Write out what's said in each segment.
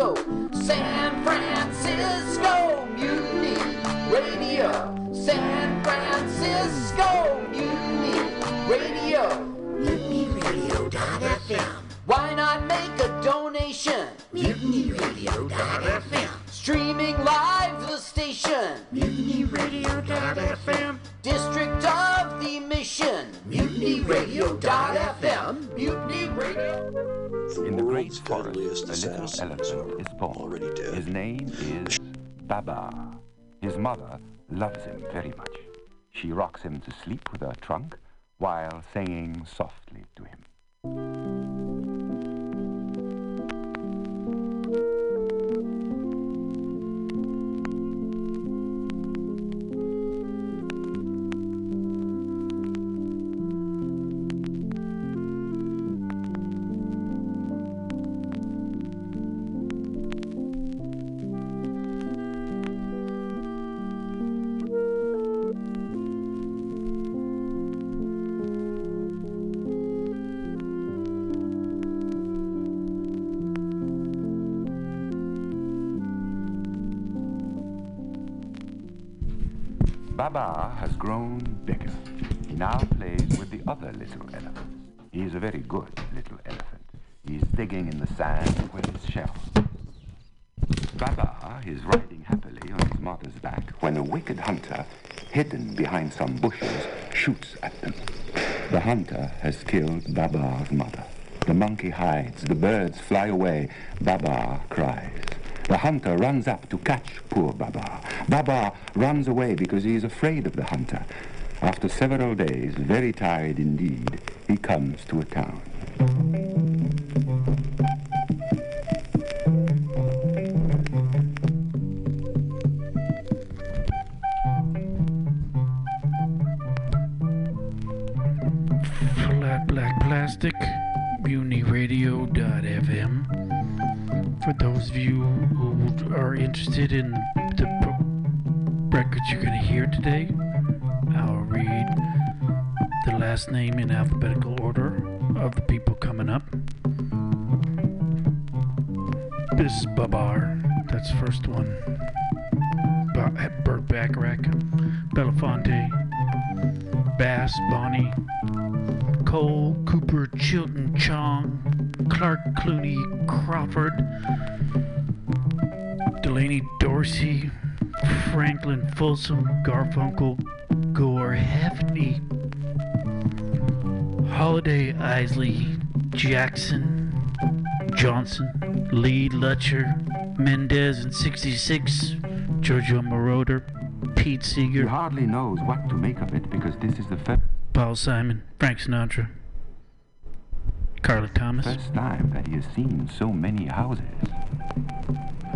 go. Assassins elephant are is born. already dead. His name is Babar. His mother loves him very much. She rocks him to sleep with her trunk while singing softly to him. Babar has grown bigger. He now plays with the other little elephants. He is a very good little elephant. He is digging in the sand with his shell. Babar is riding happily on his mother's back when a wicked hunter, hidden behind some bushes, shoots at them. The hunter has killed Babar's mother. The monkey hides, the birds fly away. Babar cries. The hunter runs up to catch poor Babar. Babar runs away because he is afraid of the hunter. After several days, very tired indeed, he comes to a town. Flat Black Plastic, MutinyRadio.fm. For those of you who are interested in the records you're going to hear today, I'll read the last name in alphabetical order of the people coming up. This is Babar. That's first one. Burt Bacharach, Belafonte, Bass, Bonnie, Cole, Cooper, Chilton, Chong, Clark, Clooney, Crawford, Delaney, Dorsey, Franklin, Folsom, Garfunkel, Gore, Hefti, Holiday, Isley, Jackson, Johnson, Lee, Lutcher, Mendes in 66, Giorgio Moroder, Pete Seeger. He hardly knows what to make of it because this is the first. Paul Simon, Frank Sinatra, Carla Thomas. First time that he has seen so many houses.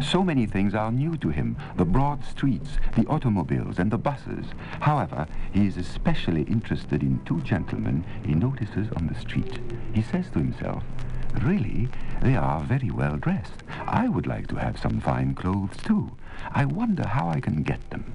So many things are new to him the broad streets, the automobiles, and the buses. However, he is especially interested in two gentlemen he notices on the street. He says to himself, Really, they are very well dressed. I would like to have some fine clothes too. I wonder how I can get them.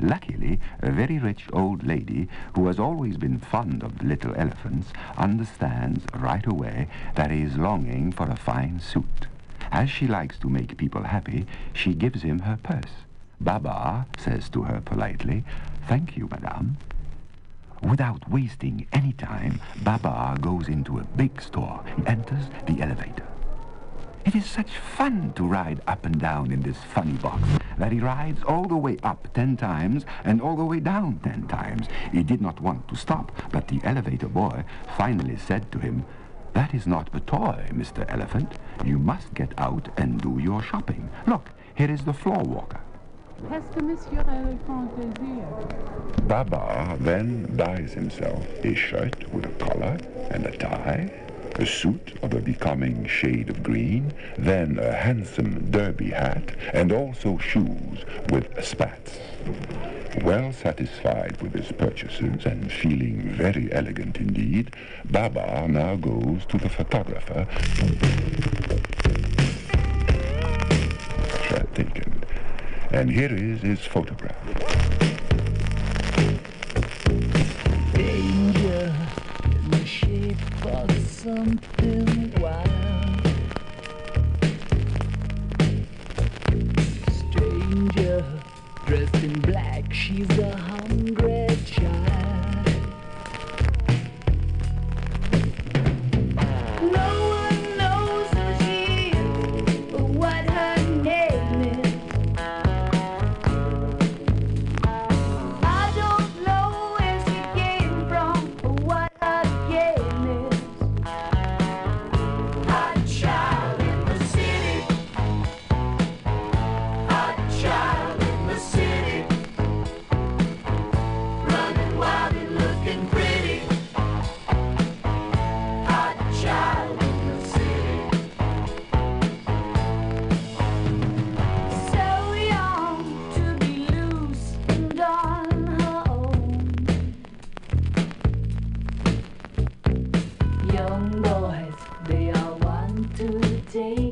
Luckily, a very rich old lady who has always been fond of little elephants understands right away that he is longing for a fine suit. As she likes to make people happy, she gives him her purse. Babar says to her politely, Thank you, madame. Without wasting any time, Babar goes into a big store. Enters the elevator. It is such fun to ride up and down in this funny box that he rides all the way up ten times and all the way down ten times. He did not want to stop, but the elevator boy finally said to him, That is not a toy, Mr. Elephant. You must get out and do your shopping. Look, here is the floor walker. Est-ce que Monsieur Elephant désire? Babar then buys himself a shirt with a collar and a tie, a suit of a becoming shade of green, then a handsome derby hat, and also shoes with spats. Well satisfied with his purchases and feeling very elegant indeed, Babar now goes to the photographer. Shot. And here is his photograph. danger in the shape of something wild. Stranger dressed in black, she's a day.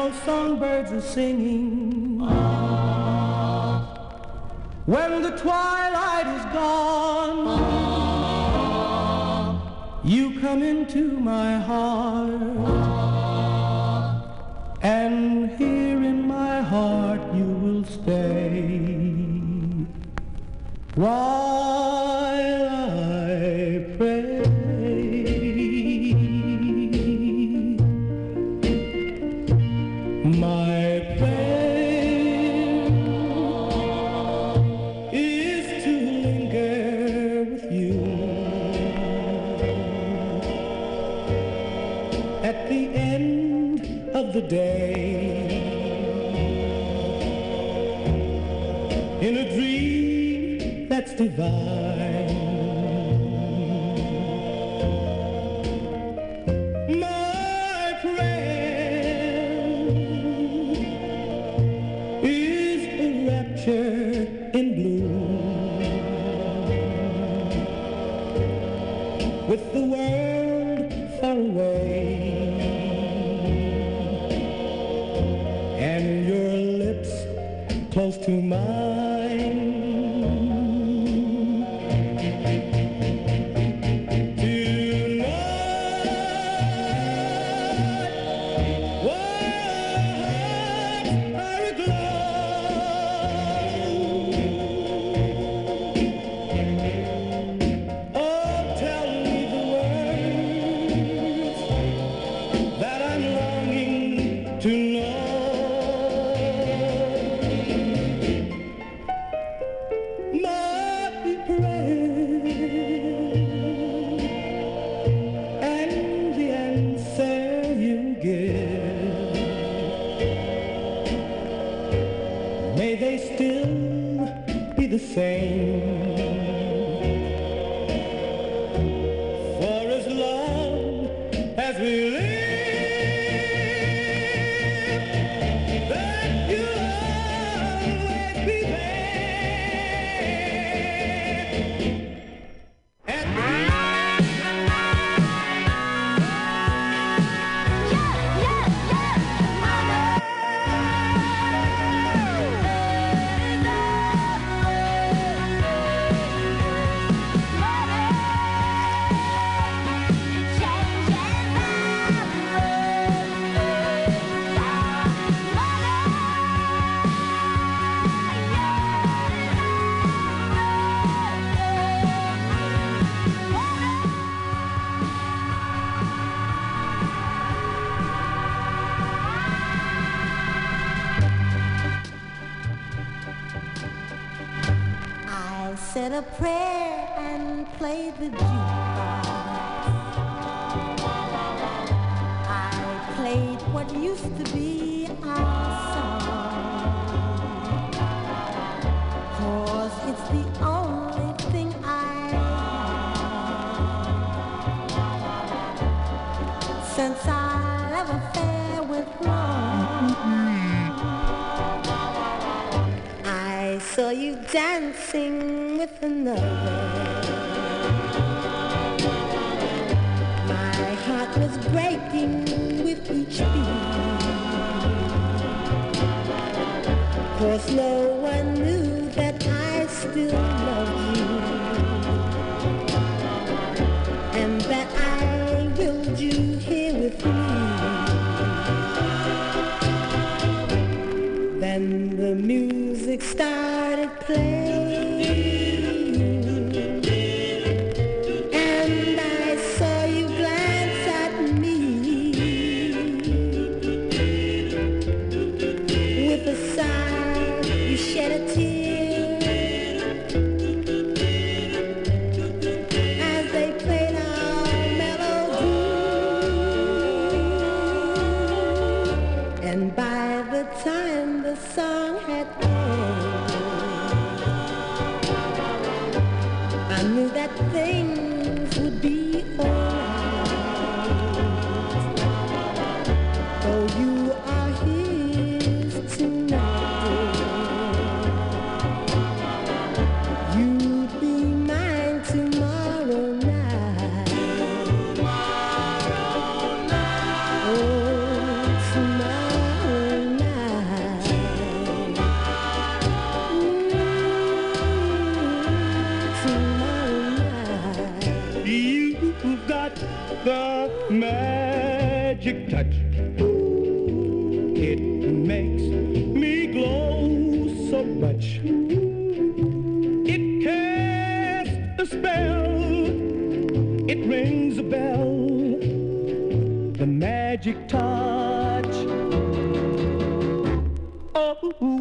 no songbirds are singing. When the twilight is gone, you come into my prayer.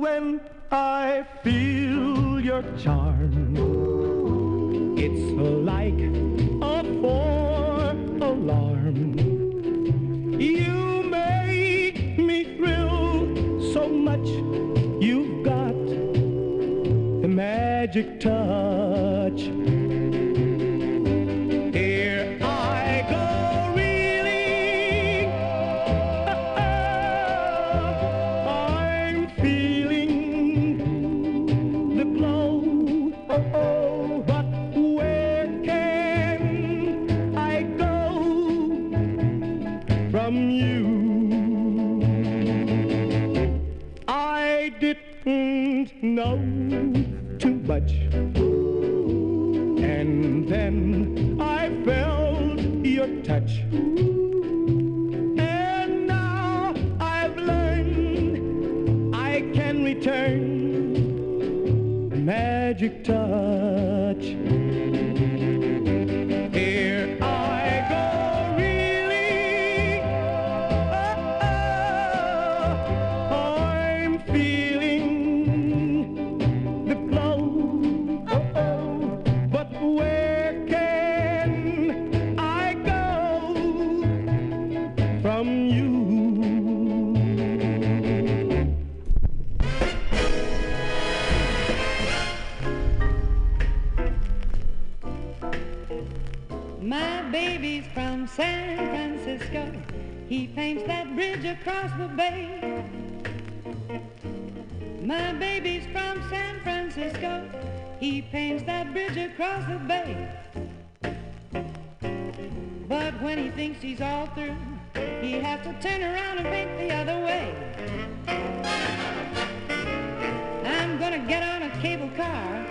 When I feel your charm, it's like a four alarm. You make me thrill so much. You've got the magic touch. The bay. My baby's from San Francisco. He paints that bridge across the bay. But when he thinks he's all through, he has to turn around and paint the other way. I'm gonna get on a cable car.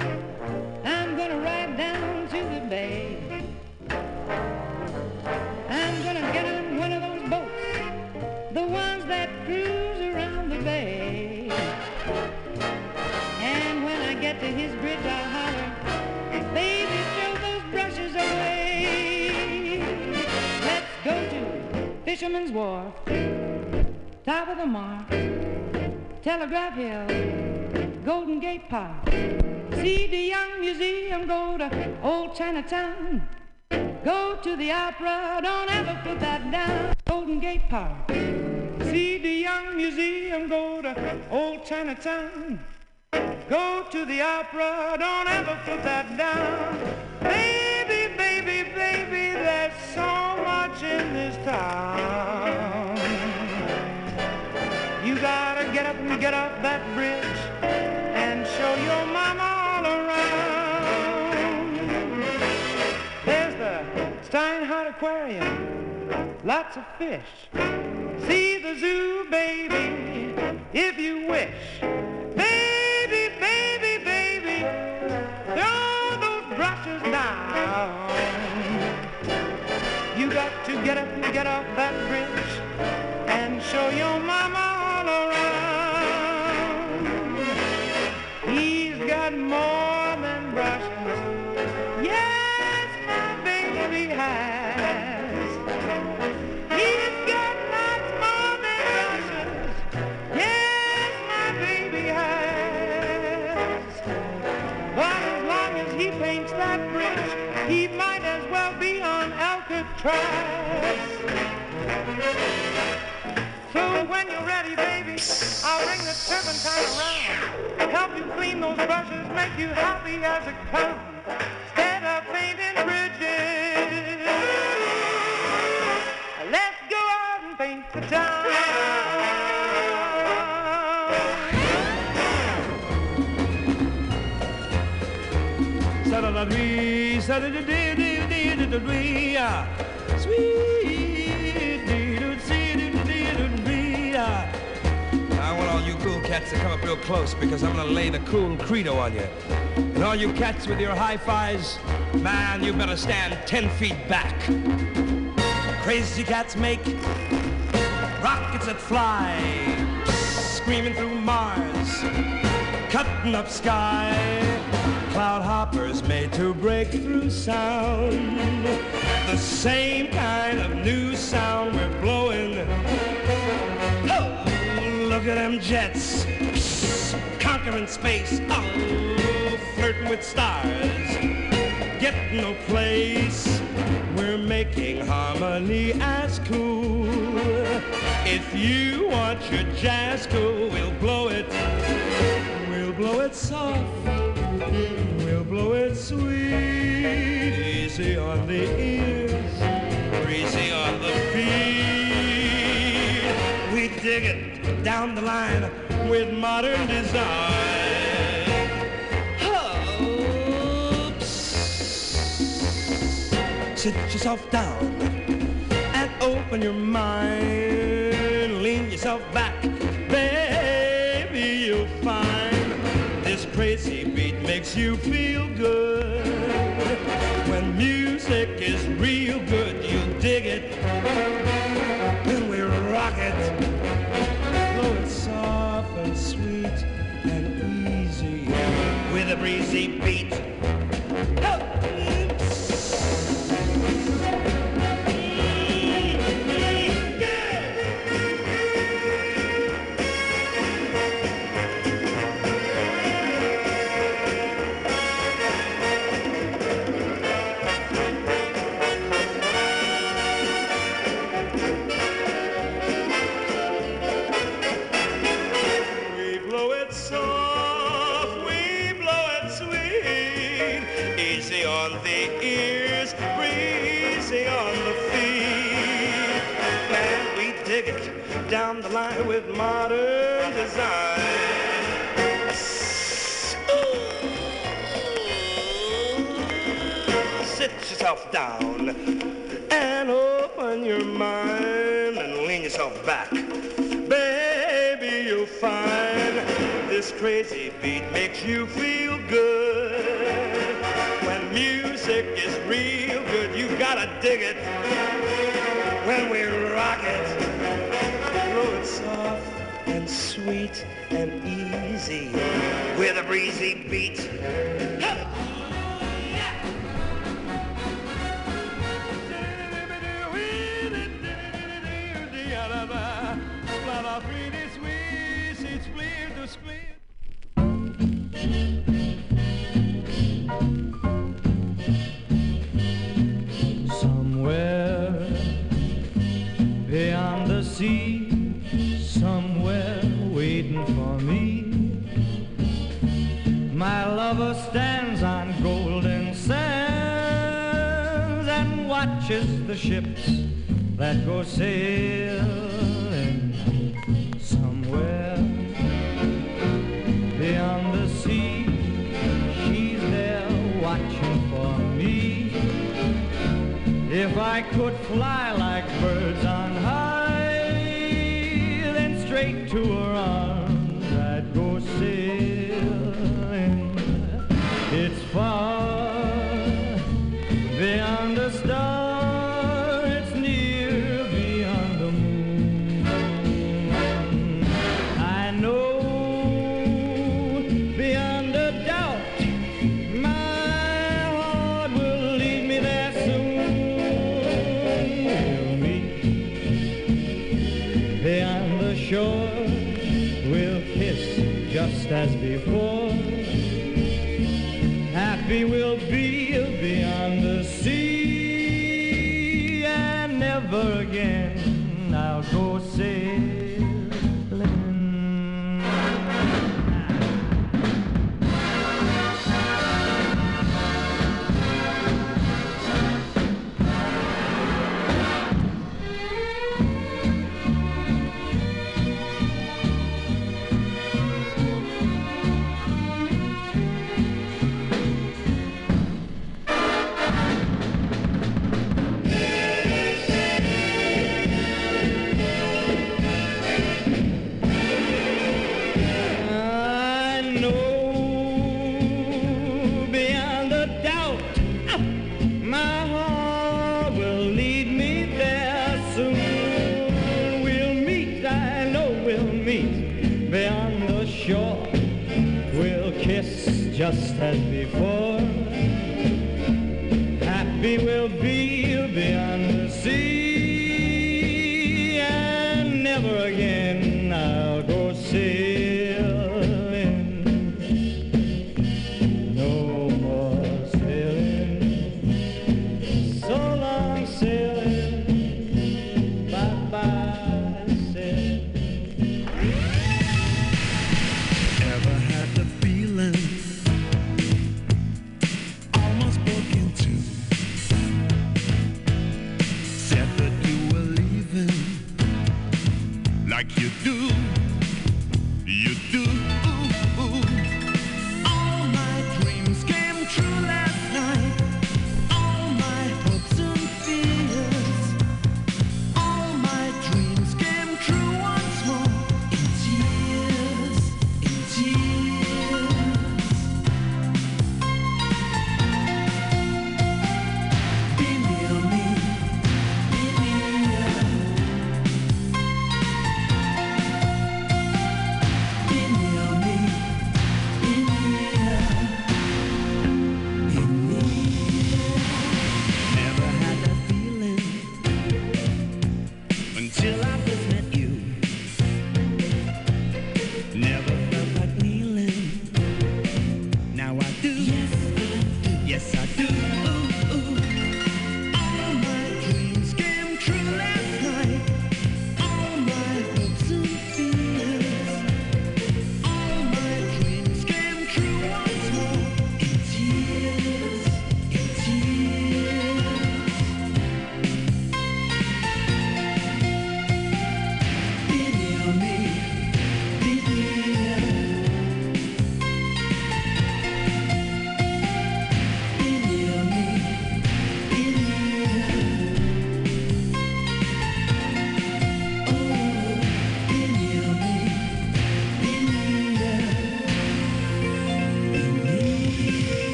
I'm gonna ride down to the bay. Fisherman's Wharf, top of the mark, Telegraph Hill, Golden Gate Park. See de Young Museum, go to Old Chinatown. Go to the opera, don't ever put that down. Golden Gate Park. See de Young Museum, go to Old Chinatown. Go to the opera, don't ever put that down. Baby, baby, baby, there's so rich in this town. You gotta get up and get up that bridge and show your mama all around. There's the Steinhart Aquarium, lots of fish. See the zoo, baby, if you wish. Baby, baby, baby, throw those brushes down to get up, get off that bridge and show your mama all around. He's got more than brushes. Yes, my baby has. He's got lots more than brushes. Yes, my baby has. But as long as he paints that bridge, he might as well be on Alcatraz. I'll bring the turpentine around. Help you clean those brushes, make you happy as a clown. Instead of painting bridges, let's go out and paint the town. Sweet cats to come up real close because I'm gonna lay the cool credo on you. And all you cats with your high-fives, man, you better stand ten feet back. Crazy cats make rockets that fly, screaming through Mars, cutting up sky. Cloud hoppers made to break through sound. The same kind of new sound we're blowing. At them jets, conquering space. Oh, flirting with stars, getting no place. We're making harmony as cool. If you want your jazz cool, we'll blow it. We'll blow it soft. We'll blow it sweet. Easy on the ears, breezy on the feet. We dig it down the line with modern design. Oops. Sit yourself down and open your mind. Lean yourself back, baby, you'll find this crazy beat makes you feel good. When music is real good, you'll dig it. When we rock it, a breezy beat. Down the line with modern design. Sit yourself down and open your mind and lean yourself back. Baby, you'll find this crazy beat makes you feel good. When music is real good, you gotta dig it. When we rock it, blow it soft and sweet and easy with a breezy beat. Ships that go sailing. Somewhere beyond the sea, she's there watching for me. If I could fly like birds on high, then straight to her arms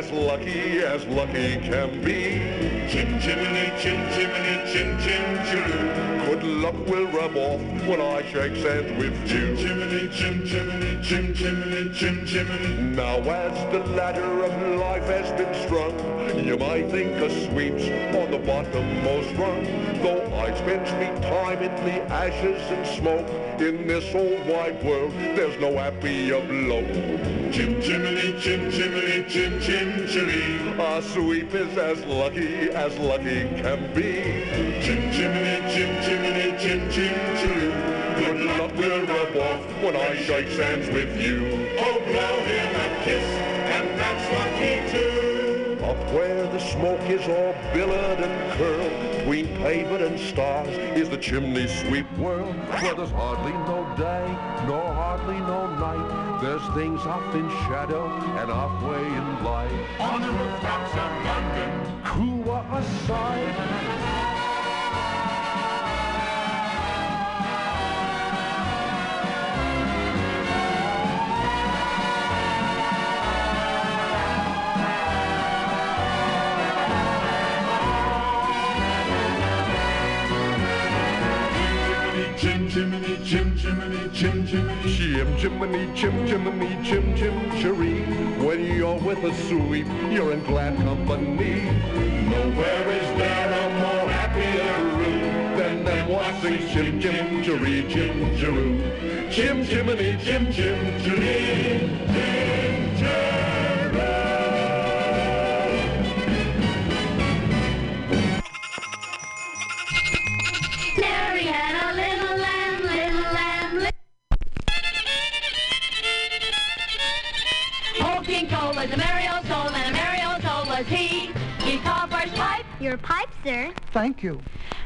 as lucky as lucky can be. Chin chimney, chin chimney, chin chin chili. Good luck will rub off when I shake hands with you. Chimney, chim chimney, chim chimney, chim chimney. Now as the ladder of life has been strung, you might think a sweep's on the bottommost rung. Though I spend me time in the ashes and smoke, in this old wide world, there's no happier bloke. Chim chimney, chim chimney, chim chim chimney. A sweep is as lucky as lucky can be. Chim chimney, chim chimney, chim chim chimney. Good luck will rub off when I shake hands with you. Oh, blow him a kiss, and that's lucky too. Up where the smoke is all billowed and curled, between pavement and stars, is the chimney sweep world, where there's hardly no day, nor hardly no night. There's things off in shadow and halfway in light. On the rooftops of London, who are chim chimney, chim chimney, chim chimney, chim chim cheree. When you're with a sweep, you're in glad company. Nowhere is there a more happier room than them watching chim chim cheree, chim cheroo. Chim chimney, chim chim cheree,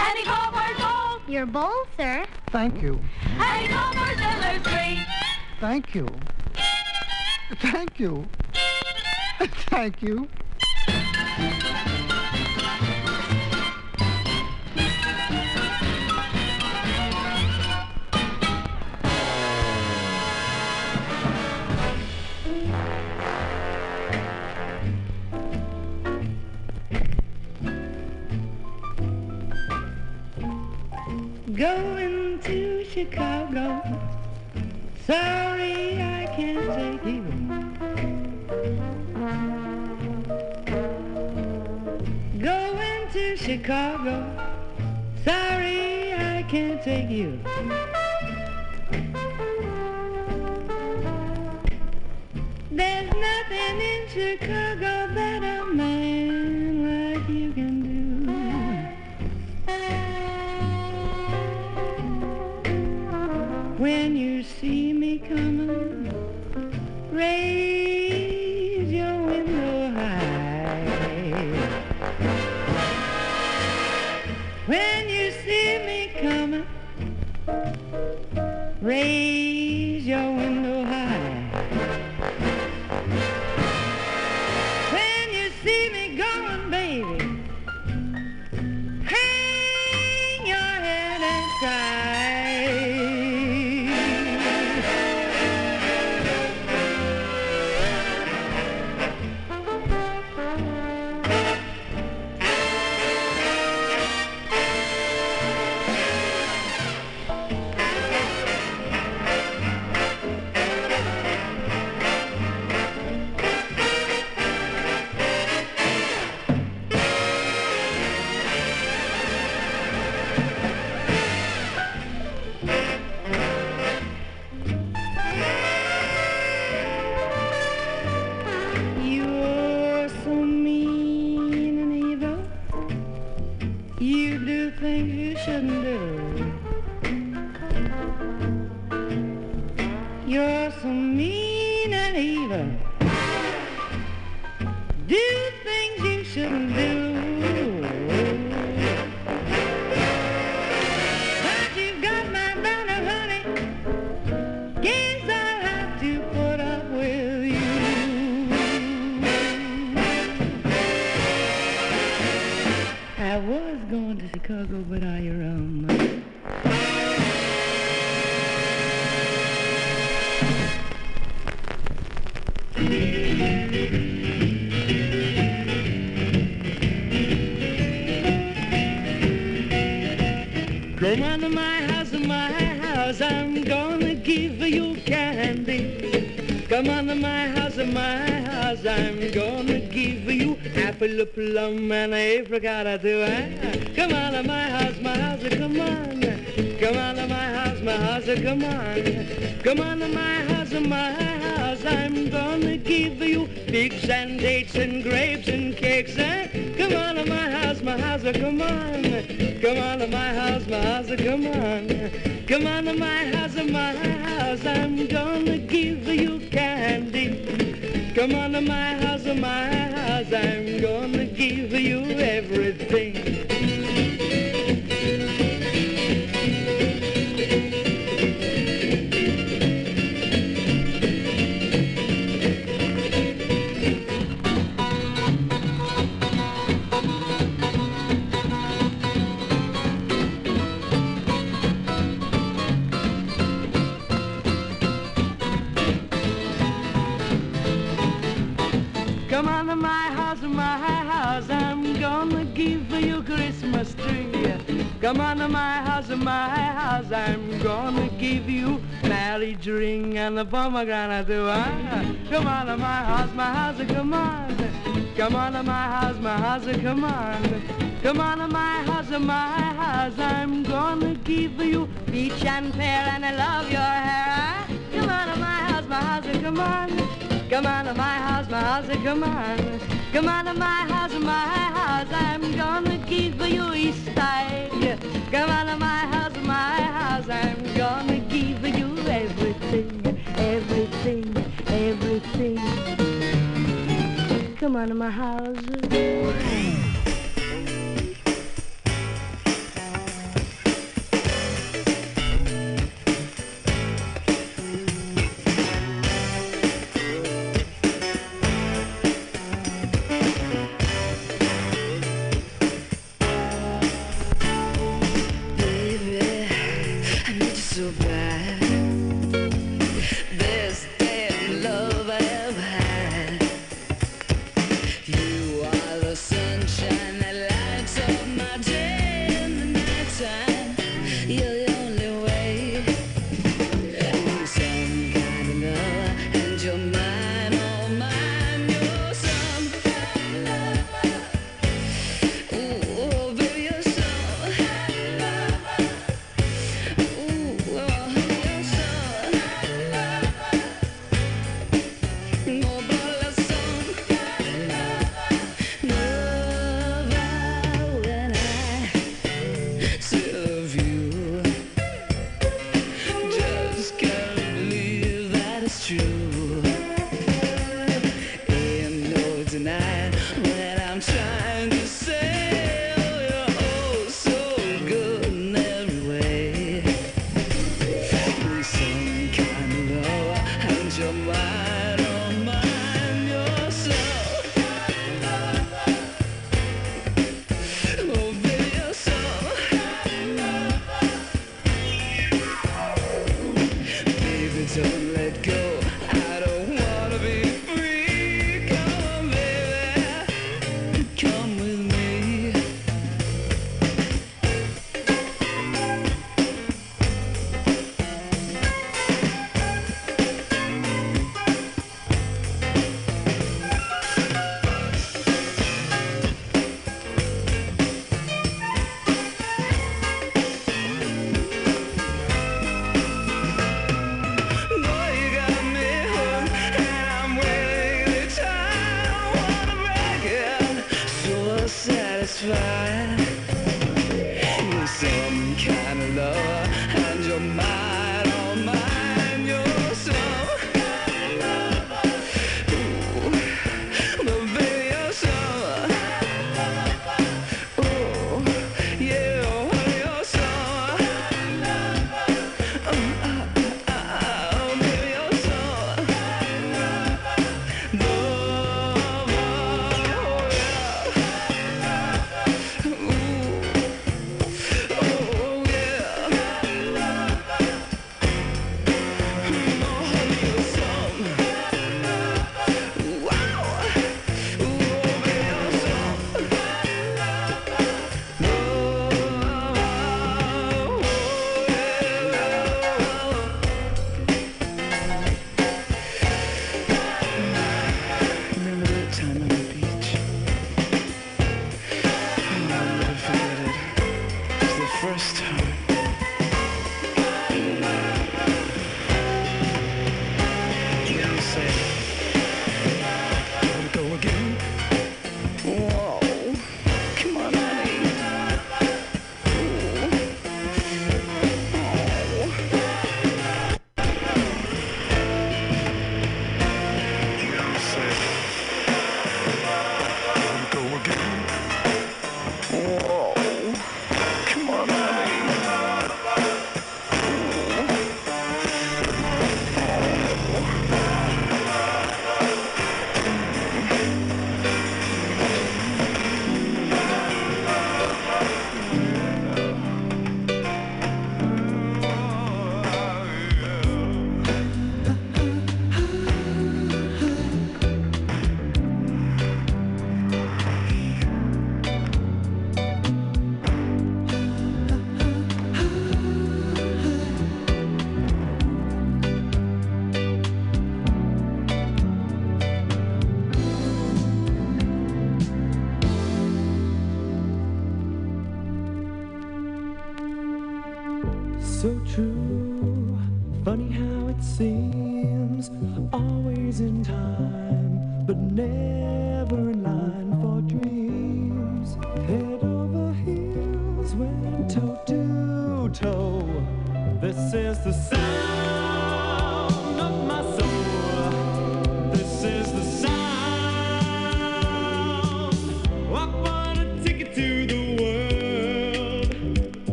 you. and he called for his Your bowl, sir. Thank you. and he called for his fiddler's tree. Thank you. Thank you. Thank you. Going to Chicago. Sorry, I can't take you. Going to Chicago. Sorry, I can't take you. There's nothing in Chicago that a man apple, plum, and apricot too. Ah, Come on to my house, my house, come on. Come on to my house, my house, come on. Come on to my house, my house, I'm gonna give you figs and dates and grapes and cakes. Ah, Come on to my house, my house, come on. Come on to my house, my house, come on. Come on to my house, my house, I'm gonna give you candy. Come on to my house, my house, I'm gonna give you everything. A pomegranate too. Ah, Come on to my house, my house, come on. Come on to my house, my house, come on. Come on to my house, my house, I'm gonna give you peach and pear and I love your hair. Ah, Come on to my house, my house, come on. Come on to my house, my house, come on. Come on to my house, my house, I'm gonna give you East egg. Come on to my house, my house, I'm gonna give you everything, everything, everything. Come on to my house.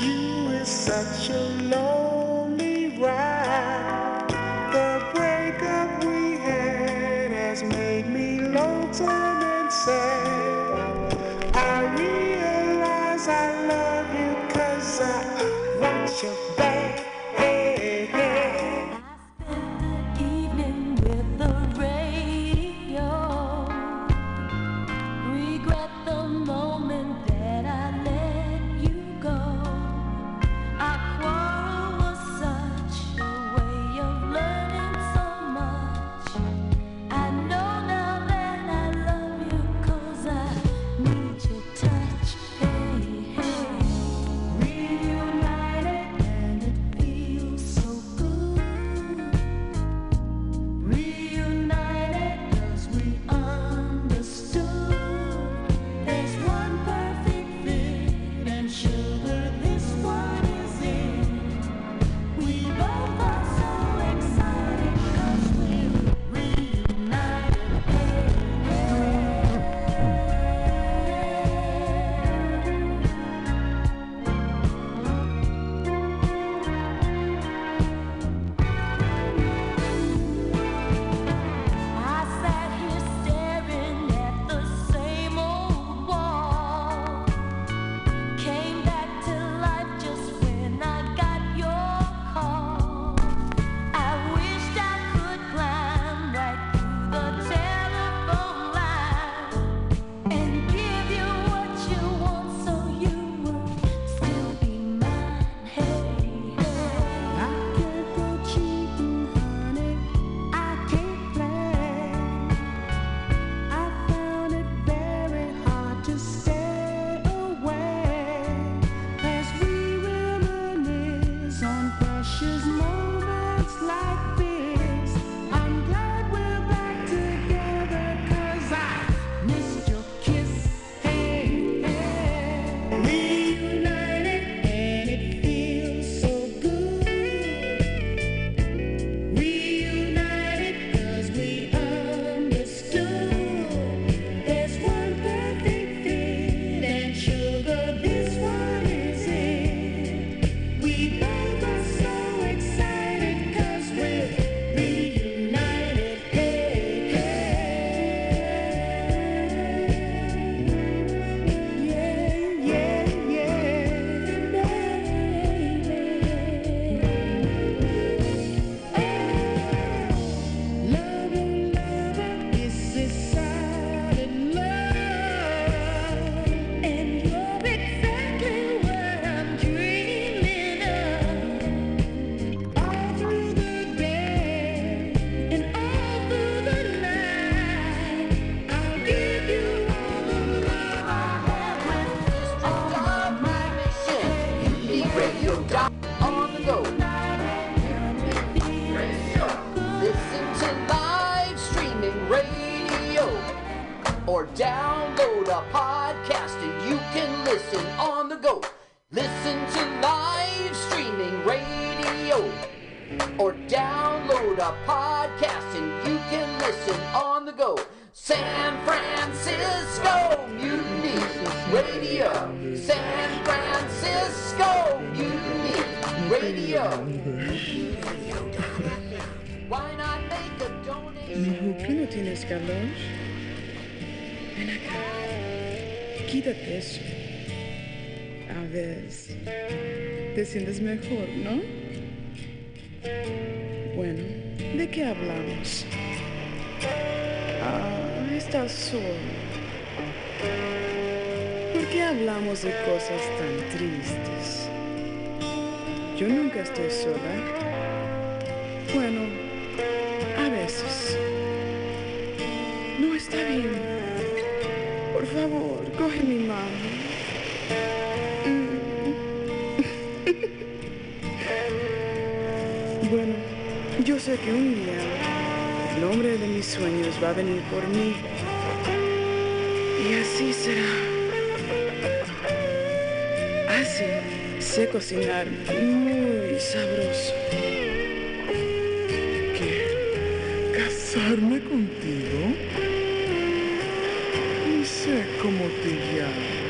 You is such a long. radio. Why not no tienes calor? Ven acá. Quítate eso. A ver. Te sientes mejor, ¿no? Bueno, ¿de qué hablamos? Ah, estás solo. ¿Por qué hablamos de cosas tan tristes? Yo nunca estoy sola. Bueno, a veces. No está bien. Por favor, coge mi mano. Bueno, yo sé que un día el hombre de mis sueños va a venir por mí. Y así será. Así sé cocinar muy sabroso. ¿Qué? ¿Casarme contigo? Ni sé cómo te llamas.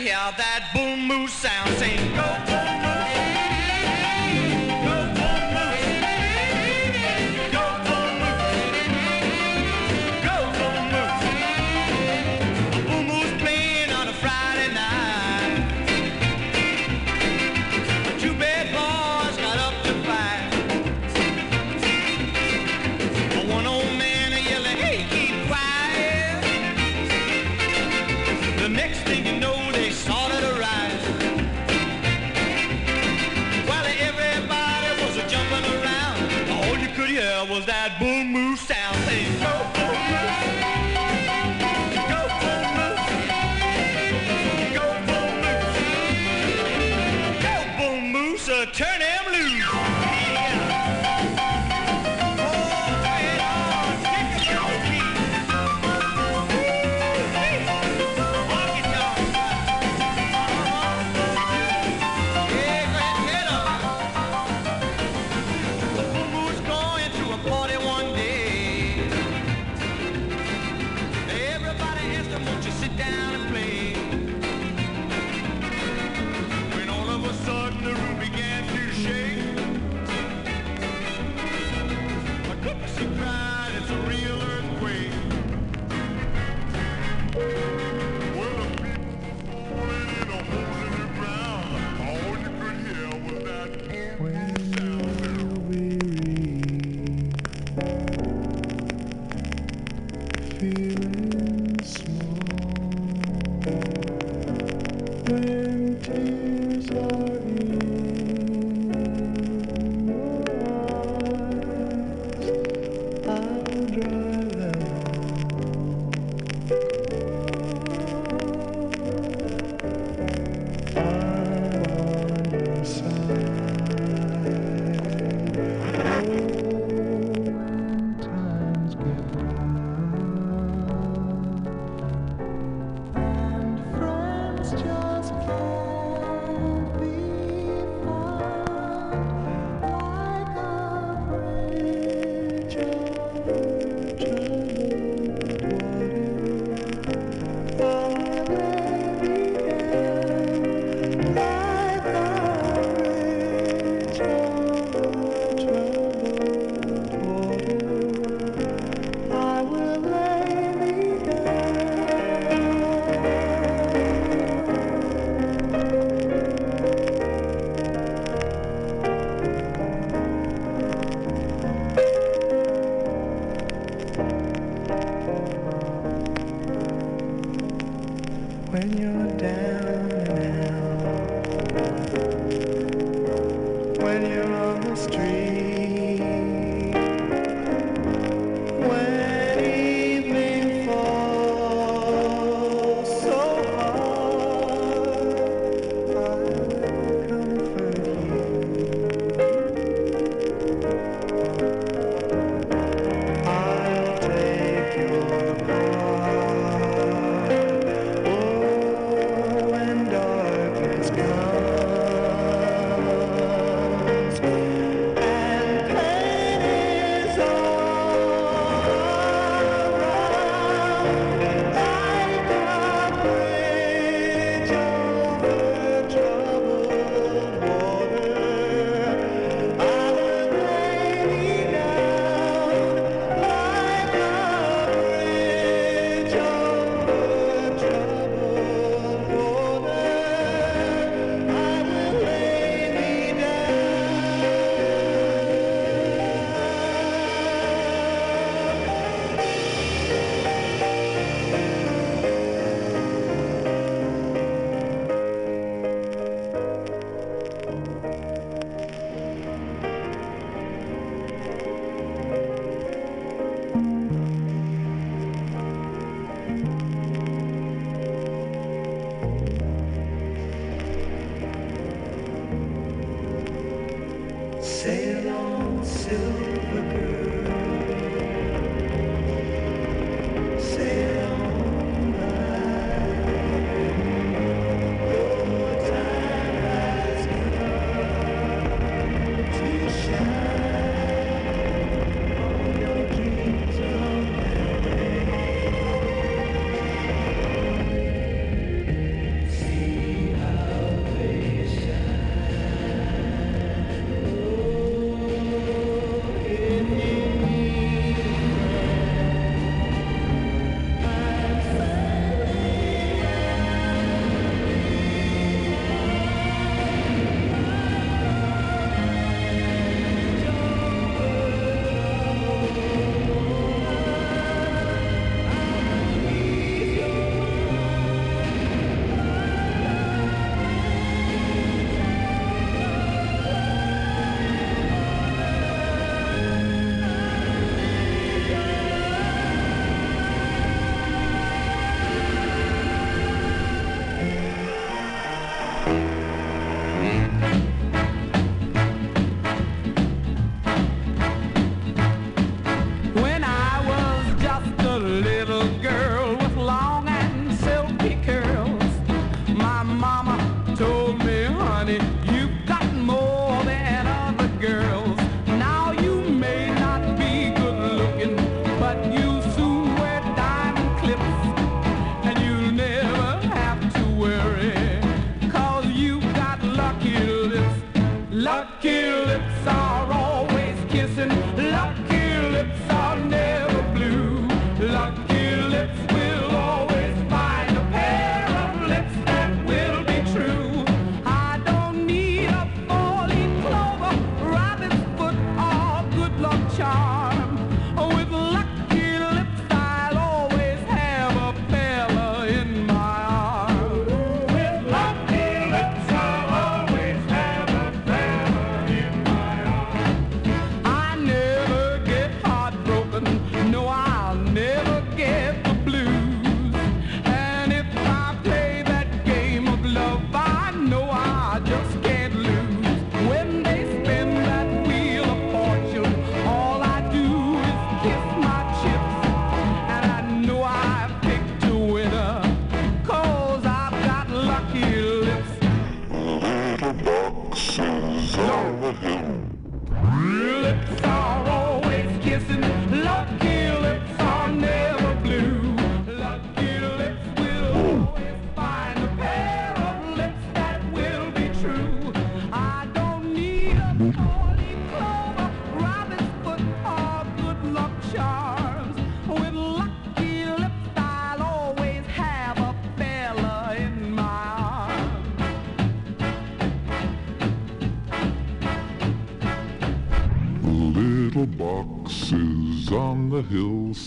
Hear that boom moose sound. Sing,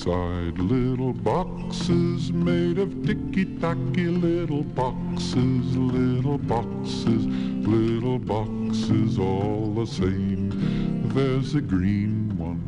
hillside, little boxes made of ticky-tacky little boxes, little boxes, little boxes all the same. There's a green one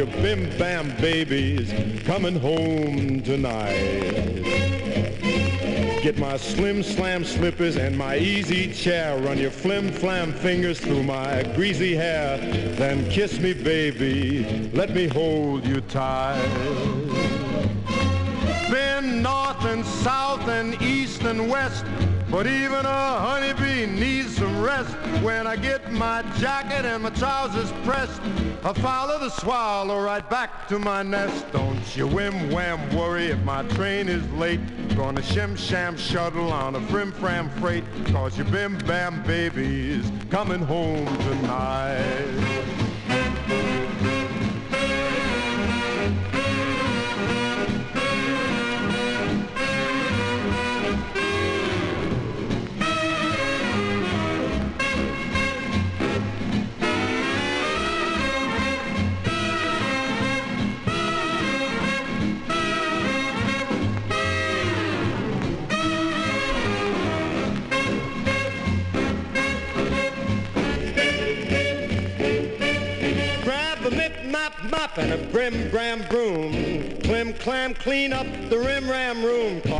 your bim, bam babies coming home tonight. Get my slim slam slippers and my easy chair. Run your flim flam fingers through my greasy hair. Then kiss me, baby. Let me hold you tight. Been north and south and east and west. But even a honeybee needs some rest. When I get my jacket and my trousers pressed, I follow the swallow right back to my nest. Don't you whim wham worry if my train is late. Gonna shim sham shuttle on a frim fram freight. Cause your bim bam baby's coming home tonight. And a brim, bram, broom. Clim, clam, clean up the rim, ram room.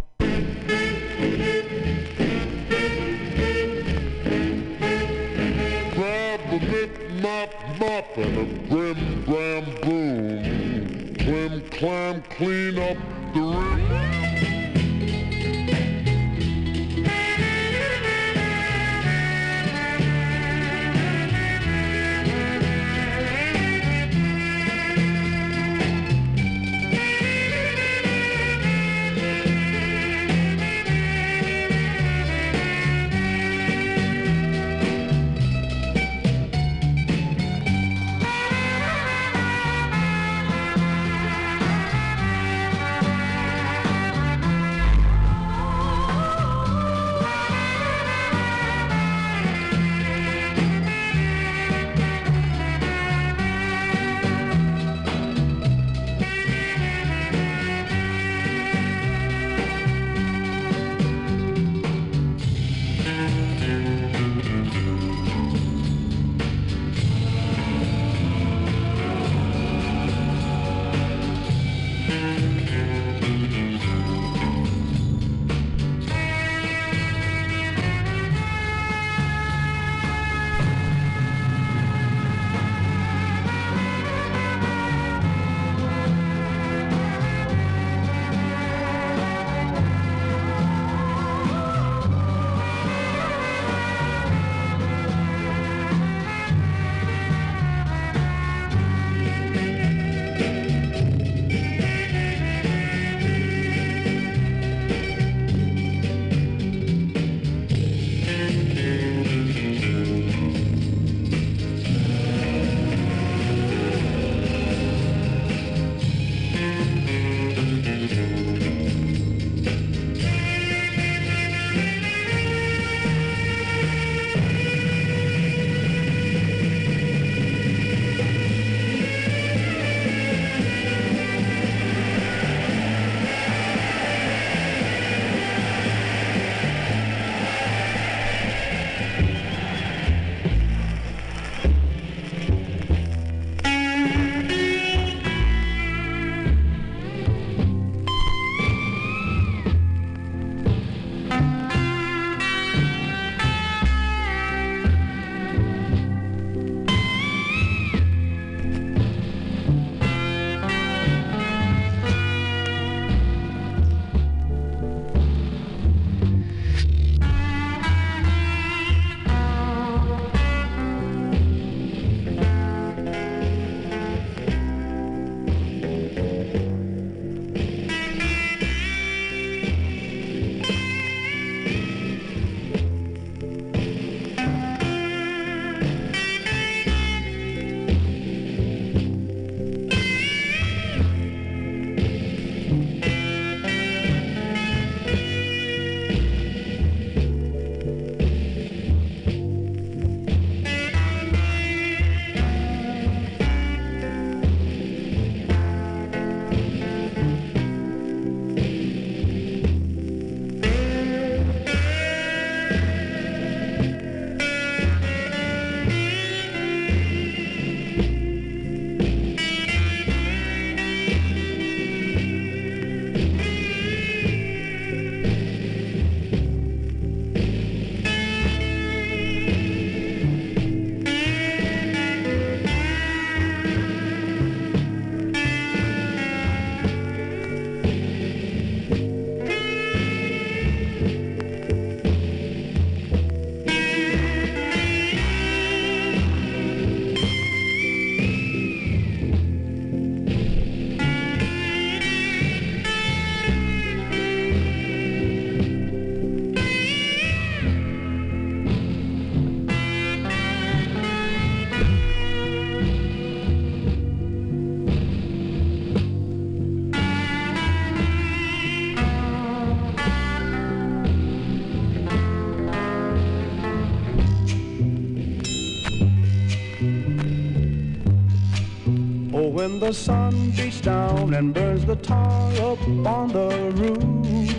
the sun beats down and burns the tar up on the roof.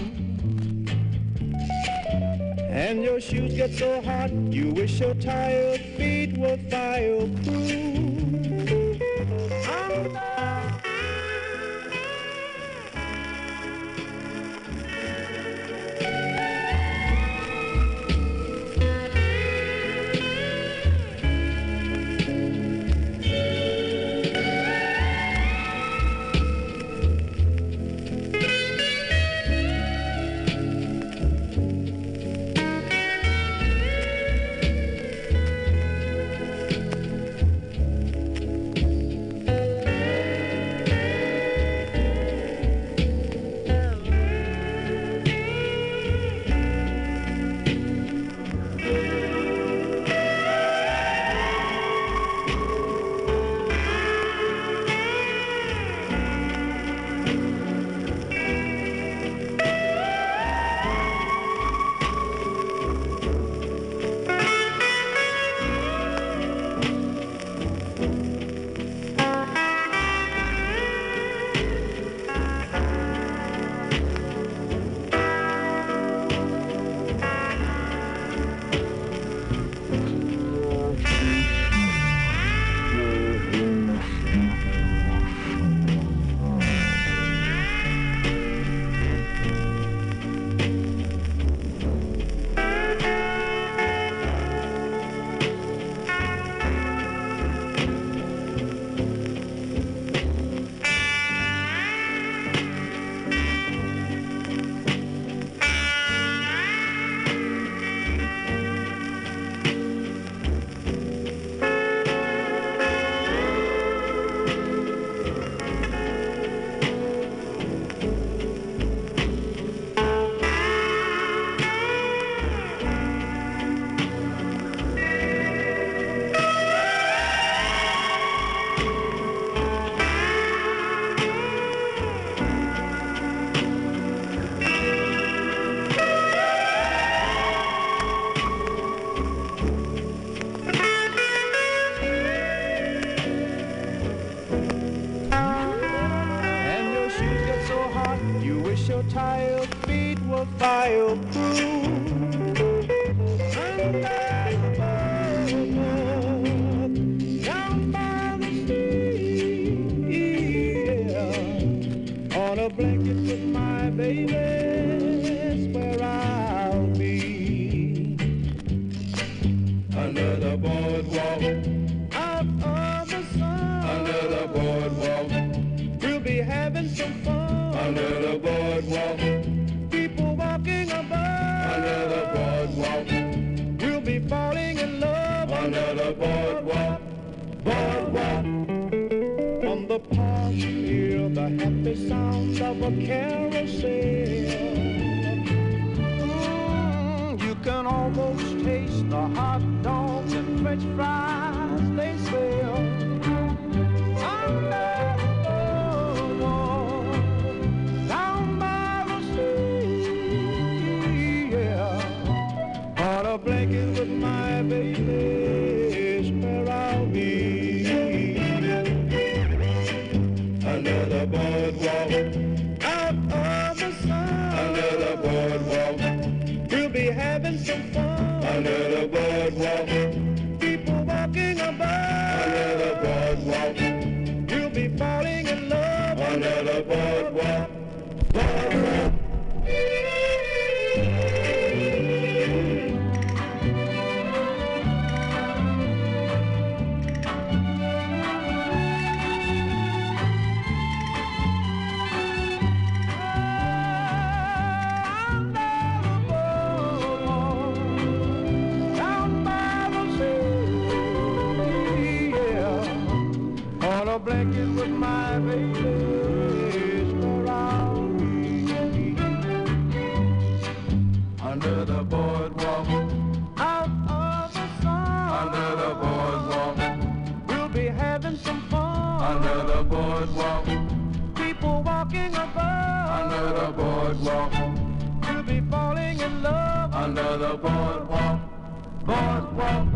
And your shoes get so hot, you wish your tired feet were fireproof. Your feet were fireproof. Under the down by the sea, on a blanket with my baby. Hear the happy sounds of a carousel. Mm, you can almost taste the hot dogs and french fries they sell. the boardwalk, boardwalk.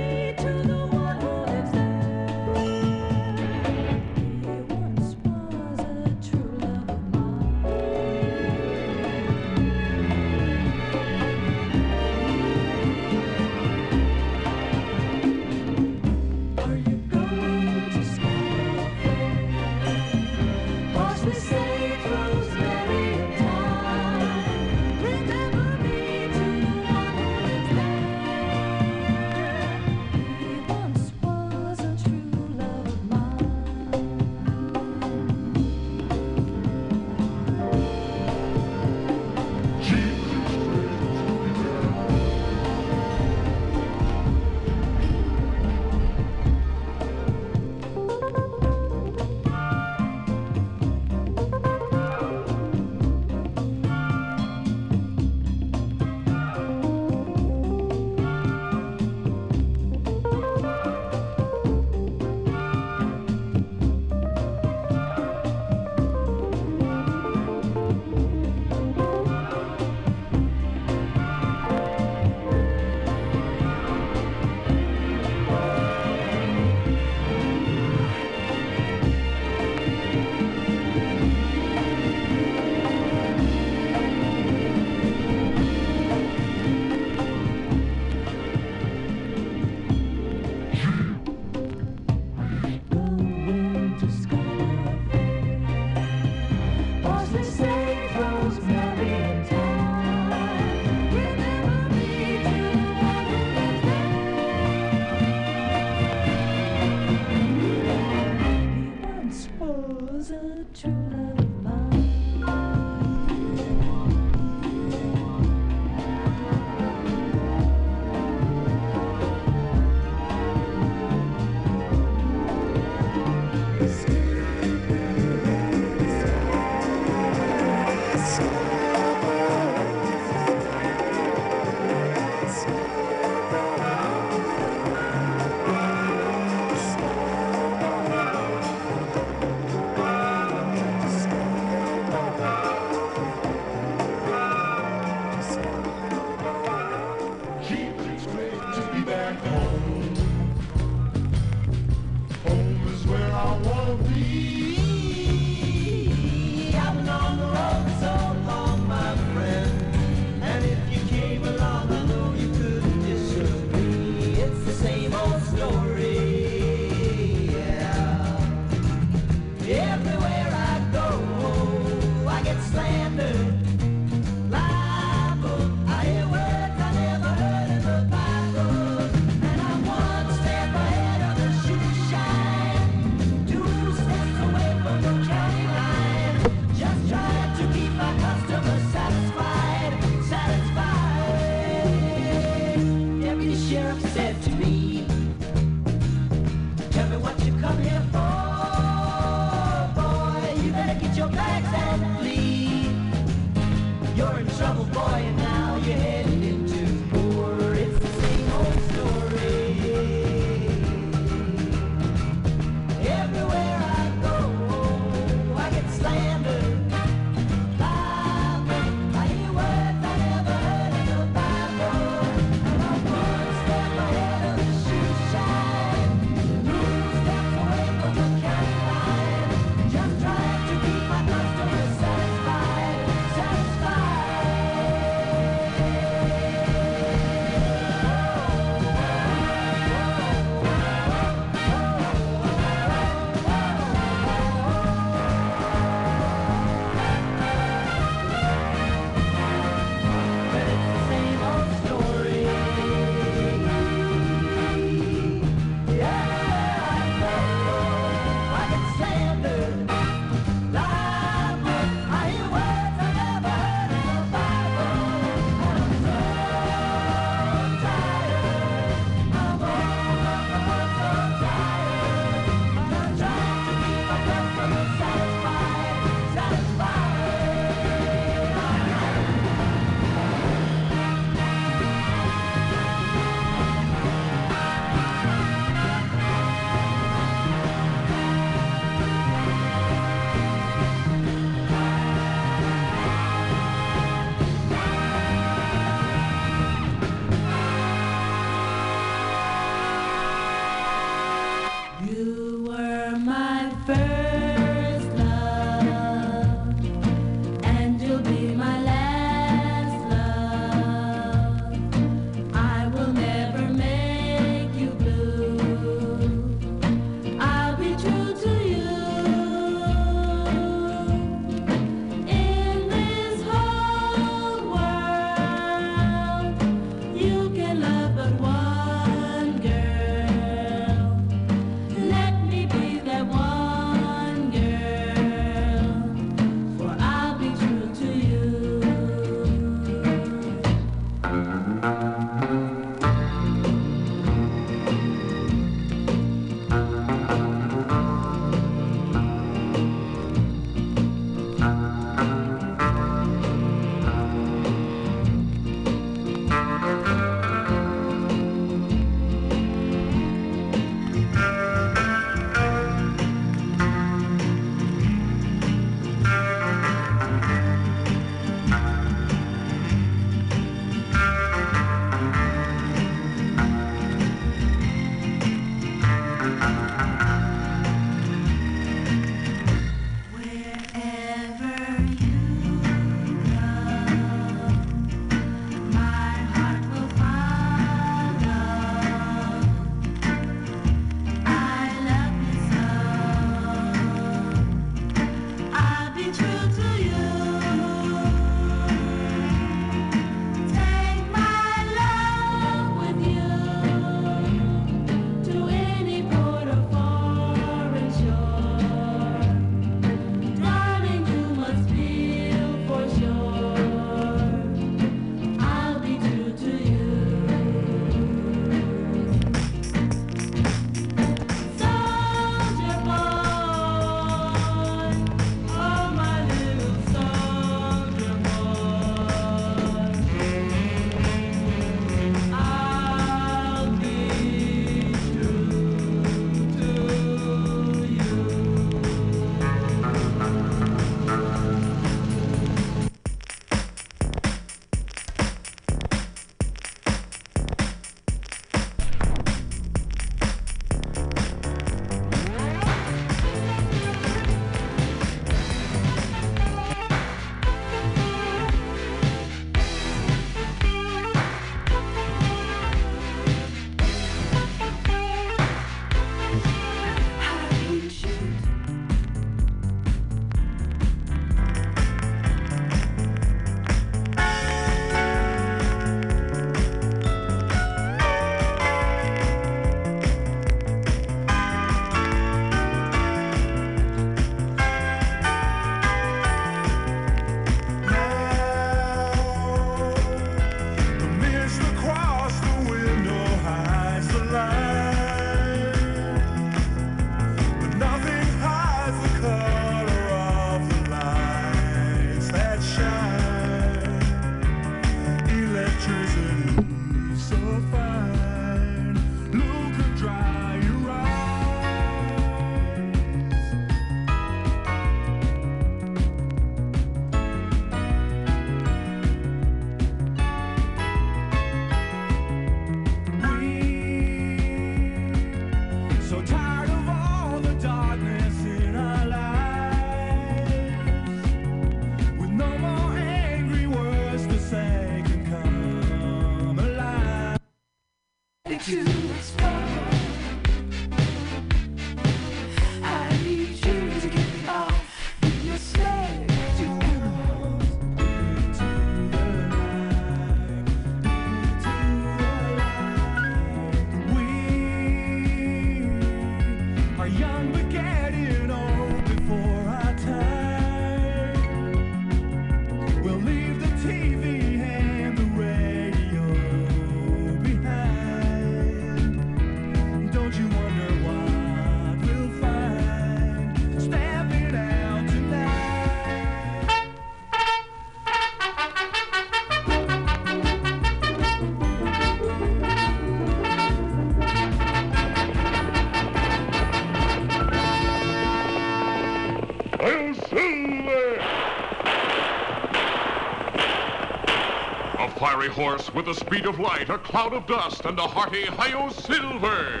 Fiery horse with the speed of light, a cloud of dust, and a hearty Hi-Yo Silver!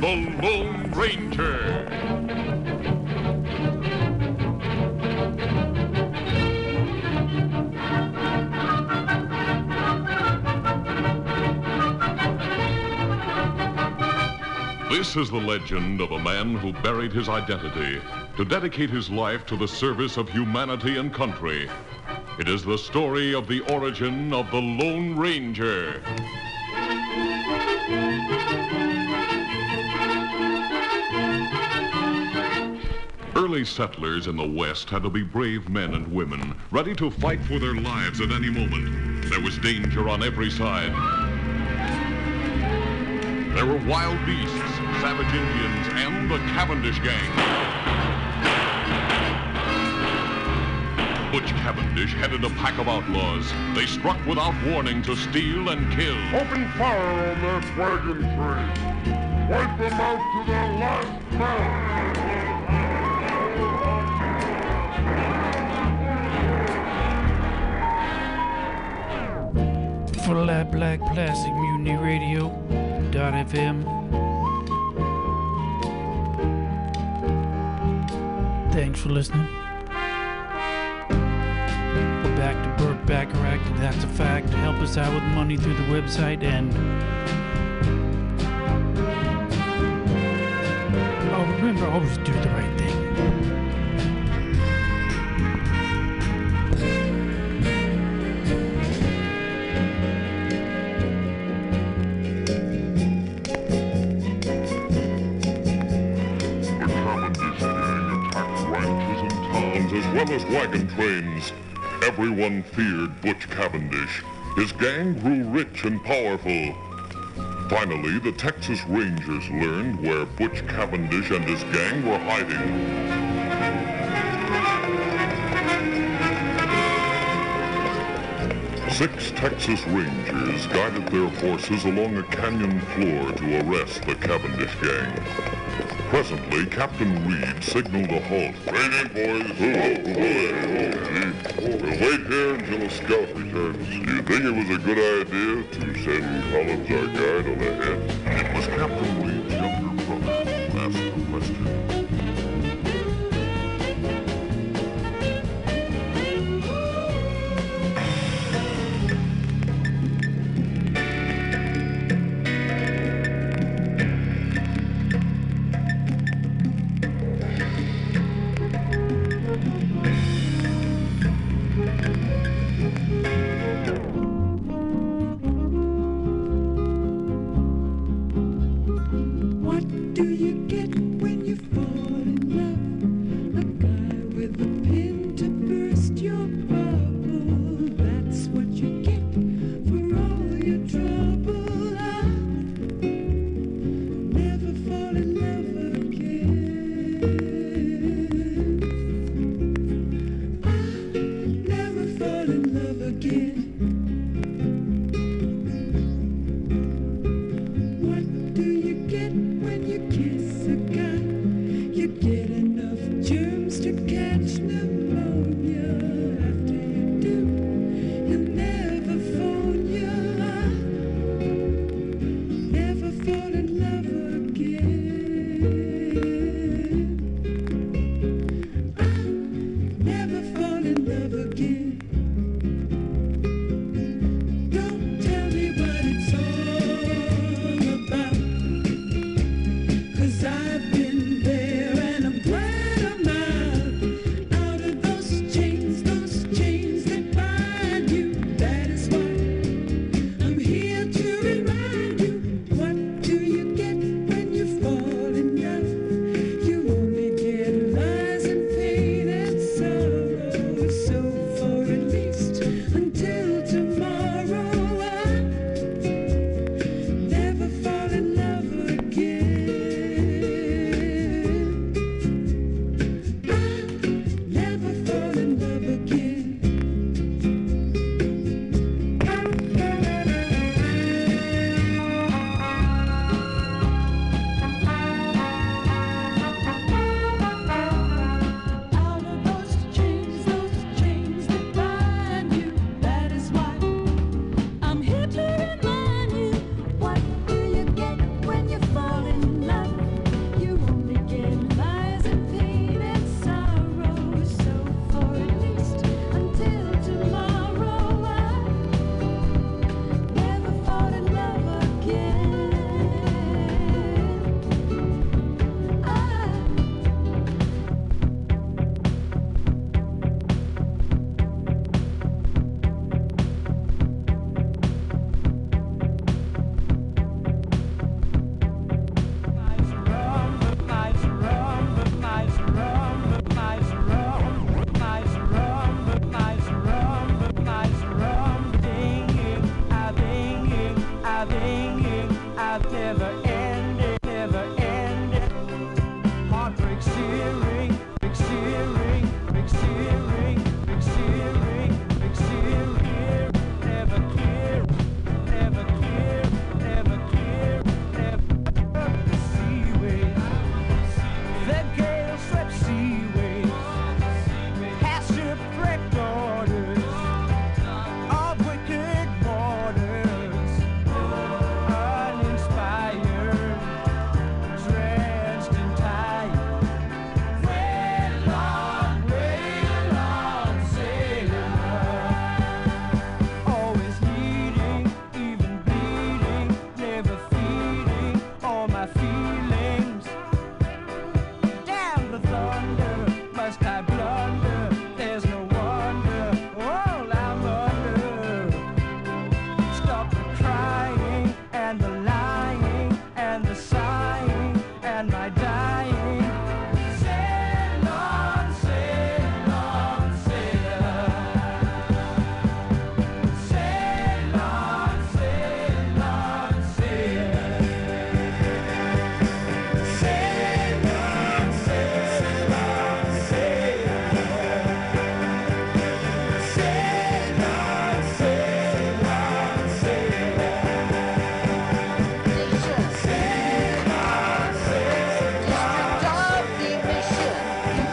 The Lone Ranger! This is the legend of a man who buried his identity to dedicate his life to the service of humanity and country. It is the story of the origin of the Lone Ranger. Early settlers in the West had to be brave men and women, ready to fight for their lives at any moment. There was danger on every side. There were wild beasts, savage Indians, and the Cavendish gang. Butch Cavendish headed a pack of outlaws. They struck without warning to steal and kill. Open fire on that wagon train. Wipe them out to their last man. Flat Black Plastic Mutiny Radio dot FM. Thanks for listening. Back to Burt Bacharach, that's a fact. Help us out with money through the website and Oh, remember, always do the right thing. As well as wagon trains. Everyone feared Butch Cavendish. His gang grew rich and powerful. Finally, the Texas Rangers learned where Butch Cavendish and his gang were hiding. Six Texas Rangers guided their horses along a canyon floor to arrest the Cavendish gang. Presently, Captain Reed signaled a halt. Wait in, boys. Boy. We'll wait here until a scout returns. Do you think it was a good idea to send Collins, our guide, on ahead? It was Captain Reed's